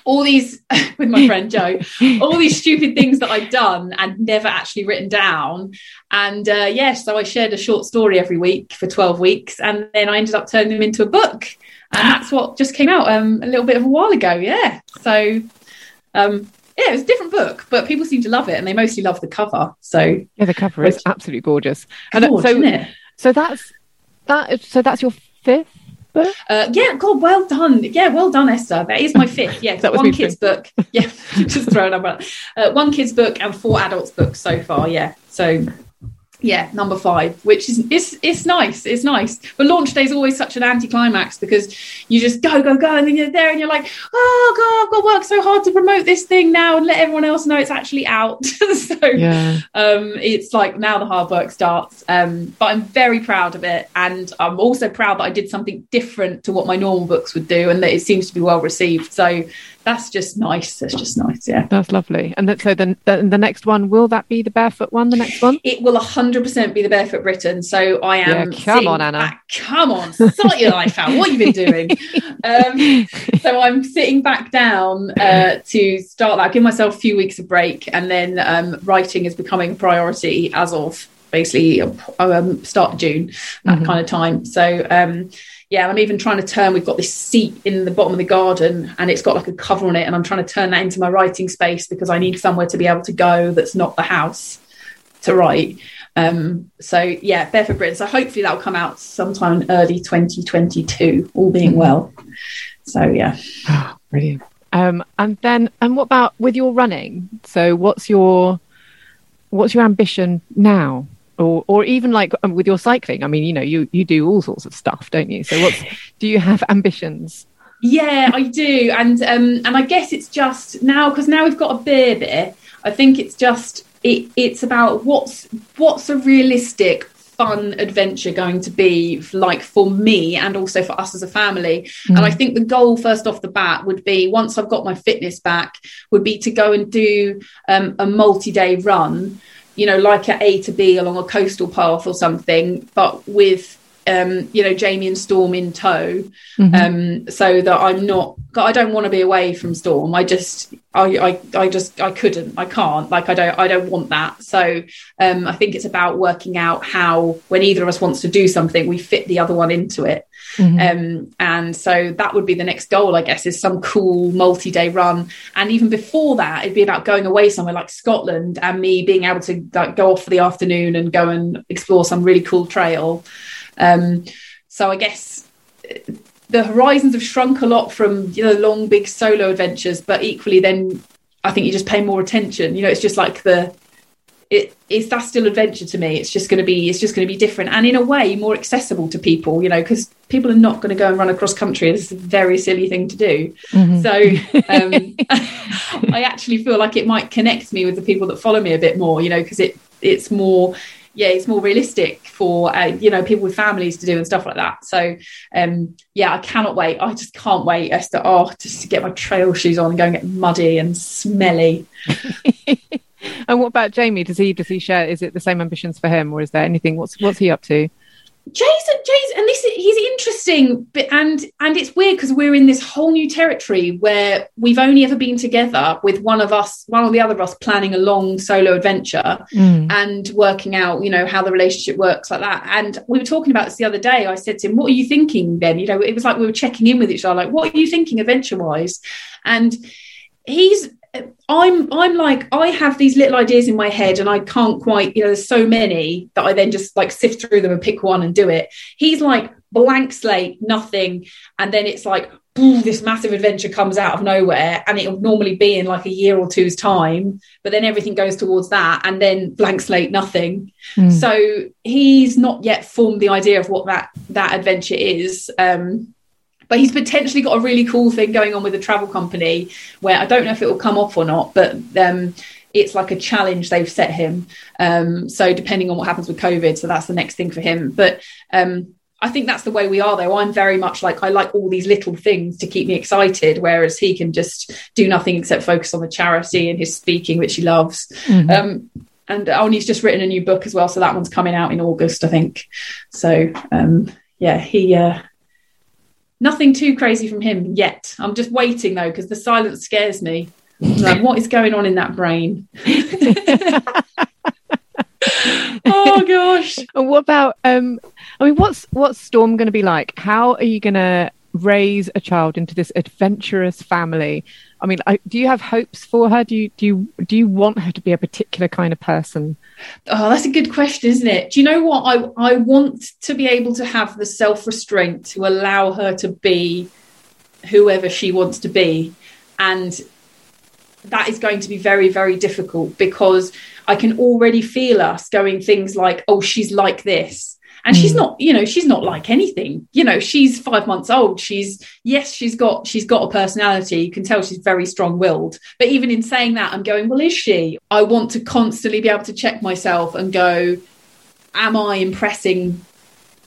all these *laughs* with my friend Joe, all these stupid things that I'd done and never actually written down. And uh, yes, yeah, so I shared a short story every week for 12 weeks. And then I ended up turning them into a book. And that's what just came out um, a little bit of a while ago. Yeah. So, um, yeah, it was a different book, but people seem to love it and they mostly love the cover. So, yeah, the cover is absolutely gorgeous. And uh, so, so that's that. So that's your fifth uh, yeah, God, well done. Yeah, well done, Esther. That is my fifth. Yeah, *laughs* that was one kid's book. *laughs* Yeah, *laughs* just throwing up. Uh, one kid's book and four adults' books so far. Yeah, so yeah, number five, which is it's it's nice. It's nice. But launch day is always such an anticlimax because you just go, go, go, and then you're there and you're like, oh god, I've got to work so hard to promote this thing now and let everyone else know it's actually out. *laughs* so yeah. um, it's like now the hard work starts. Um, but I'm very proud of it, and I'm also proud that I did something different to what my normal books would do, and that it seems to be well received. So that's just nice. That's just nice. Yeah, that's lovely. And that, so then the, the, next one will that be the barefoot one? The next one? It will hundred percent be the barefoot Britain. So I am. Yeah, come on, Anna. Back, come on, sort your life out. What have you been doing? um, *laughs* so I'm sitting back down uh, to start that. Give myself a few weeks of break, and then um, writing is becoming a priority as of basically um, start June, that mm-hmm. kind of time. So um, yeah, I'm even trying to turn. We've got this seat in the bottom of the garden, and it's got like a cover on it, and I'm trying to turn that into my writing space because I need somewhere to be able to go that's not the house to write. Um, so yeah, Barefoot Britain. So hopefully that'll come out sometime in early 2022, all being well. So yeah, oh, *gasps* brilliant. Um, and then, and what about with your running? So what's your what's your ambition now? Or or even like um, with your cycling i mean you know you you do all sorts of stuff don't you? So what's *laughs* do you have ambitions? Yeah i do. And um and i guess it's just now because now we've got a baby i think it's just it, it's about what's what's a realistic fun adventure going to be like for me and also for us as a family. Mm. and i think the goal first off the bat would be once i've got my fitness back would be to go and do um, a multi-day run you know, like at A to B along a coastal path or something, but with um, you know, Jamie and Storm in tow, mm-hmm. um, so that I'm not. I don't want to be away from Storm. I just, I, I, I just, I couldn't. I can't. Like, I don't, I don't want that. So, um, I think it's about working out how, when either of us wants to do something, we fit the other one into it. Mm-hmm. Um, and so that would be the next goal, I guess, is some cool multi-day run. And even before that, it'd be about going away somewhere like Scotland and me being able to like, go off for the afternoon and go and explore some really cool trail. Um, so I guess the horizons have shrunk a lot from you know long big solo adventures, but equally then I think you just pay more attention. You know, it's just like the it, it's that's still adventure to me. It's just going to be it's just going to be different and in a way more accessible to people. You know, because people are not going to go and run across country. It's a very silly thing to do. Mm-hmm. So um, *laughs* I actually feel like it might connect me with the people that follow me a bit more. You know, because it it's more yeah, it's more realistic for uh, you know people with families to do and stuff like that. So um, yeah, I cannot wait. I just can't wait, Esther. Oh, just to get my trail shoes on and go and get muddy and smelly. *laughs* and what about Jamie? Does he does he share? Is it the same ambitions for him, or is there anything? What's what's he up to? Jason, Jason, and this is, he's interesting, but and and it's weird because we're in this whole new territory where we've only ever been together with one of us, one or the other of us, planning a long solo adventure mm. and working out, you know, how the relationship works like that. And we were talking about this the other day. I said to him, "What are you thinking, Ben?" You know, it was like we were checking in with each other, like, "What are you thinking adventure wise?" And he's I'm I'm like I have these little ideas in my head and I can't quite you know there's so many that I then just like sift through them and pick one and do it. He's like blank slate, nothing, and then it's like boom, this massive adventure comes out of nowhere and it'll normally be in like a year or two's time, but then everything goes towards that and then blank slate, nothing. Mm. So he's not yet formed the idea of what that that adventure is. Um, but he's potentially got a really cool thing going on with a travel company where I don't know if it will come off or not, but um, it's like a challenge they've set him. Um, so depending on what happens with COVID, so that's the next thing for him. But um, I think that's the way we are, though. I'm very much like I like all these little things to keep me excited, whereas he can just do nothing except focus on the charity and his speaking, which he loves. Mm-hmm. Um, and Olney's just written a new book as well, so that one's coming out in August, I think. So um, yeah, he uh, nothing too crazy from him yet. I'm just waiting though because the silence scares me. Like, what is going on in that brain? *laughs* oh gosh. And what about um I mean what's what's Storm gonna be like? How are you gonna raise a child into this adventurous family? I mean, I, do you have hopes for her? Do you do you do you want her to be a particular kind of person? Oh, that's a good question, isn't it? Do you know what I I want to be able to have the self restraint to allow her to be whoever she wants to be, and that is going to be very very difficult because I can already feel us going things like, oh, she's like this. And mm. she's not, you know, she's not like anything. You know, she's five months old. She's yes, she's got she's got a personality. You can tell she's very strong-willed. But even in saying that, I'm going, well, is she? I want to constantly be able to check myself and go, am I impressing,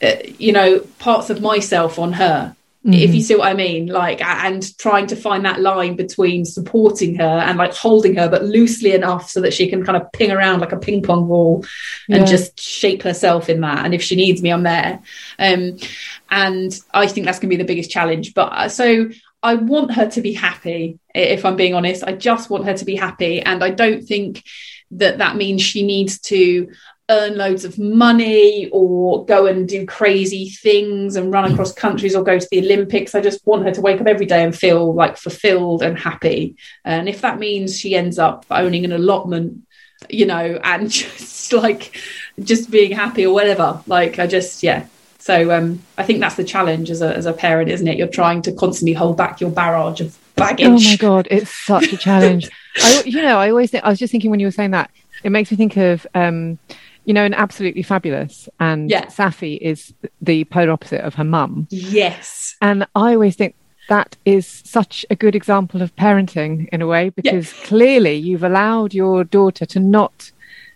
uh, you know, parts of myself on her? Mm-hmm. if you mm-hmm. see what I mean. Like, and trying to find that line between supporting her and like holding her, but loosely enough so that she can kind of ping around like a ping pong ball and yeah. just shape herself in that. And if she needs me, I'm there. Um, and I think that's going to be the biggest challenge. But uh, so I want her to be happy, if I'm being honest. I just want her to be happy. And I don't think that that means she needs to earn loads of money or go and do crazy things and run across countries or go to the Olympics. I just want her to wake up every day and feel like fulfilled and happy. And if that means she ends up owning an allotment, you know, and *laughs* just like just being happy or whatever, like I just, yeah. So um, I think that's the challenge as a, as a parent, isn't it? You're trying to constantly hold back your barrage of baggage. Oh my God, it's such a challenge. I, you know, I always think, I was just thinking when you were saying that, it makes me think of, um, you know, and absolutely fabulous. And yeah. Saffy is the polar opposite of her mum. Yes. And I always think that is such a good example of parenting in a way, because yeah. clearly you've allowed your daughter to not,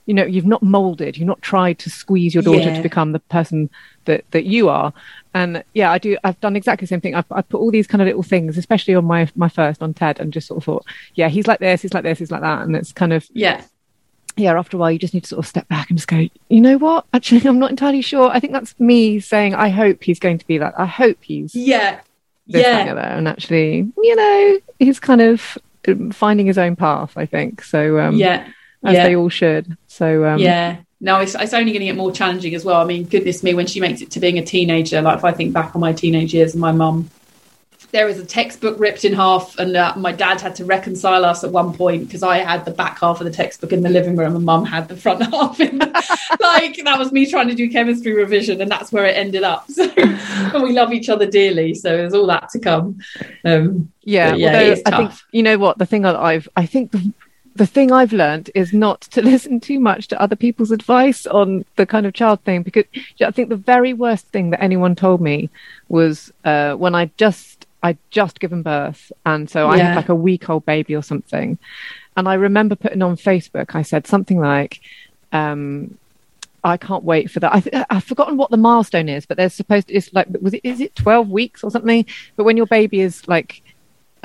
you know, you've not molded, you've not tried to squeeze your daughter yeah. to become the person that, that you are. And yeah, I do. I've done exactly the same thing. I've, I've put all these kind of little things, especially on my my first on Ted, and just sort of thought, yeah, he's like this, he's like this, he's like that, and it's kind of yeah yeah, after a while, you just need to sort of step back and just go, you know what? Actually, *laughs* I'm not entirely sure. I think that's me saying, I hope he's going to be that. I hope he's. Yeah. yeah. And actually, you know, he's kind of um, finding his own path, I think. So, um, yeah. As yeah. they all should. So, um, yeah. No, it's, it's only going to get more challenging as well. I mean, goodness me, when she makes it to being a teenager, like if I think back on my teenage years and my mum there was a textbook ripped in half, and uh, my dad had to reconcile us at one point because I had the back half of the textbook in the living room, and mum had the front *laughs* half. In the, *laughs* like that was me trying to do chemistry revision, and that's where it ended up. *laughs* So, and we love each other dearly, so there's all that to come. Um, yeah, yeah, I think you know what the thing I've I think the, the thing I've learned is not to listen too much to other people's advice on the kind of child thing because I think the very worst thing that anyone told me was uh, when I just I'd just given birth. And so I had like a week old baby or something. And I remember putting on Facebook, I said something like, um, I can't wait for that. I th- I've forgotten what the milestone is, but there's supposed to, it's like, was it, is it 12 weeks or something? But when your baby is like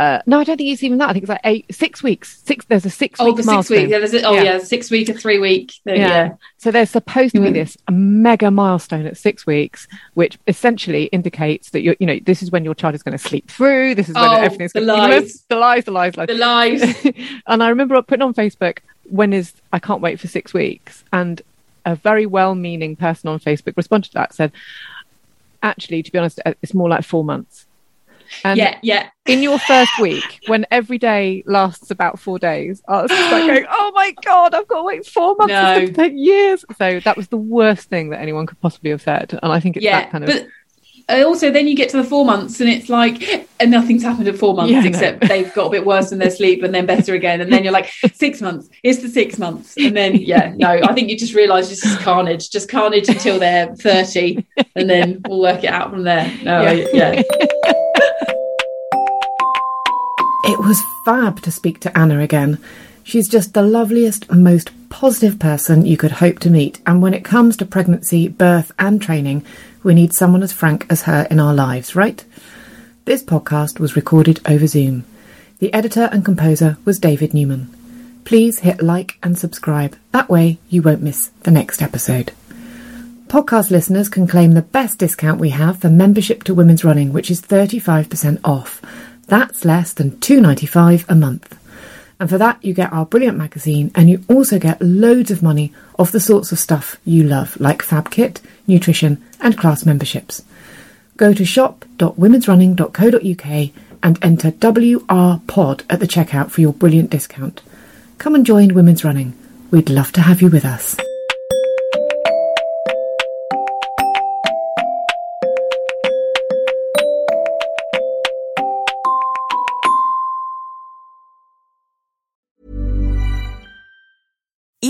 uh, no, I don't think it's even that. I think it's like eight, six weeks. Six. There's a six. Oh, the six week. Yeah, there's a, oh yeah. yeah, six week or three week. yeah. yeah. So there's supposed to be mm. this mega milestone at six weeks, which essentially indicates that you're, you know this is when your child is going to sleep through. This is when oh, everything's going to lies. the lies, the lies, lies, the lies. *laughs* and I remember putting on Facebook when is I can't wait for six weeks, and a very well-meaning person on Facebook responded to that said, actually, to be honest, it's more like four months and yeah, yeah. in your first week, when every day lasts about four days, I was *gasps* like going, "Oh my god, I've got to wait four months no. to take years." So that was the worst thing that anyone could possibly have said, and I think it's yeah, that kind of. But- uh, also then you get to the four months and it's like and nothing's happened at four months yeah, except no. they've got a bit worse in their sleep and then better again and then you're like *laughs* six months it's the six months and then yeah no i think you just realize this is carnage just carnage until they're 30 and then yeah. we'll work it out from there no yeah, yeah. *laughs* It was fab to speak to Anna again. She's just the loveliest, most positive person you could hope to meet, and when it comes to pregnancy, birth, and training, we need someone as frank as her in our lives, right? This podcast was recorded over Zoom. The editor and composer was David Newman. Please hit like and subscribe. That way you won't miss the next episode. Podcast listeners can claim the best discount we have for membership to Women's Running, which is 35% off. That's less than $2.95 a month. And for that, you get our brilliant magazine and you also get loads of money off the sorts of stuff you love, like Fab Kit, nutrition, and class memberships. Go to shop.womensrunning.co.uk and enter WRPOD at the checkout for your brilliant discount. Come and join Women's Running. We'd love to have you with us.